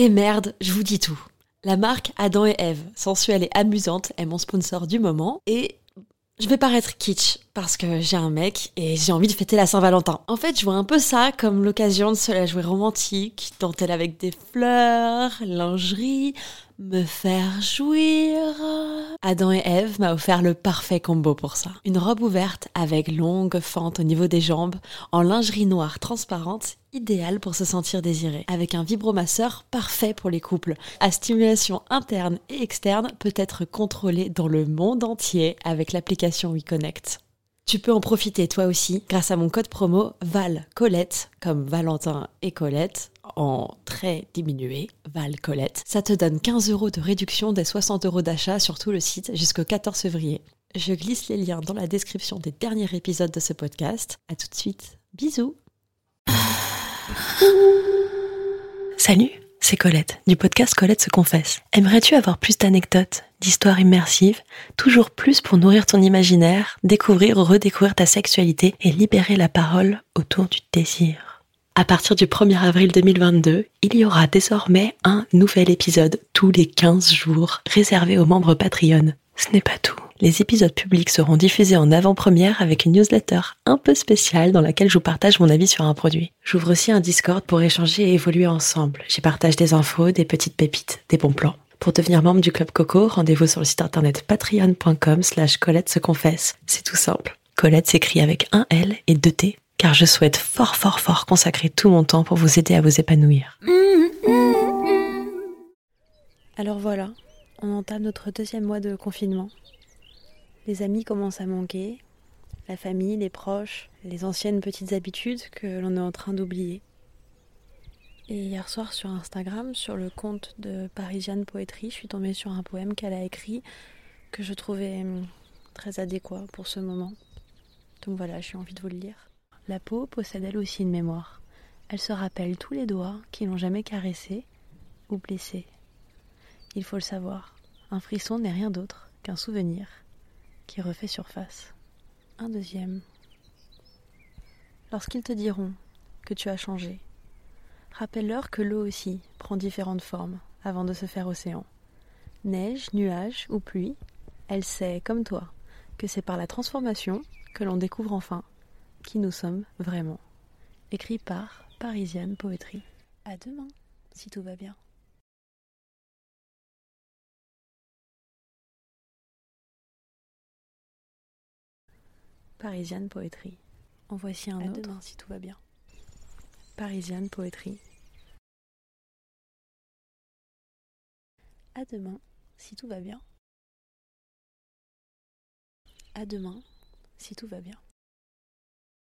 Et merde, je vous dis tout. La marque Adam et Eve, sensuelle et amusante, est mon sponsor du moment et je vais paraître kitsch parce que j'ai un mec et j'ai envie de fêter la Saint-Valentin. En fait, je vois un peu ça comme l'occasion de se la jouer romantique, dentelle avec des fleurs, lingerie, me faire jouir. Adam et Eve m'a offert le parfait combo pour ça. Une robe ouverte avec longue fente au niveau des jambes, en lingerie noire transparente, idéale pour se sentir désiré. Avec un vibromasseur parfait pour les couples. À stimulation interne et externe peut être contrôlée dans le monde entier avec l'application WeConnect. Tu peux en profiter toi aussi grâce à mon code promo Val Colette, comme Valentin et Colette, très diminué, Val Colette. Ça te donne 15 euros de réduction des 60 euros d'achat sur tout le site jusqu'au 14 février. Je glisse les liens dans la description des derniers épisodes de ce podcast. À tout de suite. Bisous. Salut, c'est Colette, du podcast Colette se confesse. Aimerais-tu avoir plus d'anecdotes, d'histoires immersives, toujours plus pour nourrir ton imaginaire, découvrir ou redécouvrir ta sexualité et libérer la parole autour du désir? À partir du 1er avril 2022, il y aura désormais un nouvel épisode tous les 15 jours réservé aux membres Patreon. Ce n'est pas tout. Les épisodes publics seront diffusés en avant-première avec une newsletter un peu spéciale dans laquelle je vous partage mon avis sur un produit. J'ouvre aussi un Discord pour échanger et évoluer ensemble. J'y partage des infos, des petites pépites, des bons plans. Pour devenir membre du Club Coco, rendez-vous sur le site internet patreon.com slash Colette se confesse. C'est tout simple. Colette s'écrit avec un L et deux T, car je souhaite fort fort fort consacrer tout mon temps pour vous aider à vous épanouir. Alors voilà, on entame notre deuxième mois de confinement. Les amis commencent à manquer, la famille, les proches, les anciennes petites habitudes que l'on est en train d'oublier. Et hier soir sur Instagram, sur le compte de Parisienne Poétrie, je suis tombée sur un poème qu'elle a écrit que je trouvais hum, très adéquat pour ce moment. Donc voilà, j'ai envie de vous le lire. La peau possède elle aussi une mémoire. Elle se rappelle tous les doigts qui l'ont jamais caressée ou blessée. Il faut le savoir, un frisson n'est rien d'autre qu'un souvenir qui refait surface. Un deuxième. Lorsqu'ils te diront que tu as changé, rappelle-leur que l'eau aussi prend différentes formes avant de se faire océan. Neige, nuage ou pluie, elle sait, comme toi, que c'est par la transformation que l'on découvre enfin qui nous sommes vraiment. Écrit par Parisienne Poétrie. À demain, si tout va bien. Parisienne Poétrie. En voici un À autre demain. si tout va bien. Parisienne Poétrie. À demain si tout va bien. À demain si tout va bien.